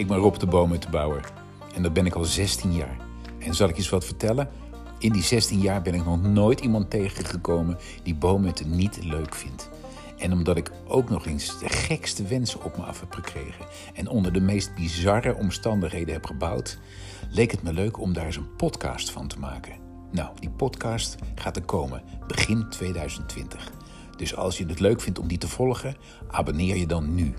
ik ben Rob de Boomhuttenbouwer. En dat ben ik al 16 jaar. En zal ik eens wat vertellen? In die 16 jaar ben ik nog nooit iemand tegengekomen die boomhutten niet leuk vindt. En omdat ik ook nog eens de gekste wensen op me af heb gekregen en onder de meest bizarre omstandigheden heb gebouwd, leek het me leuk om daar eens een podcast van te maken. Nou, die podcast gaat er komen begin 2020. Dus als je het leuk vindt om die te volgen, abonneer je dan nu.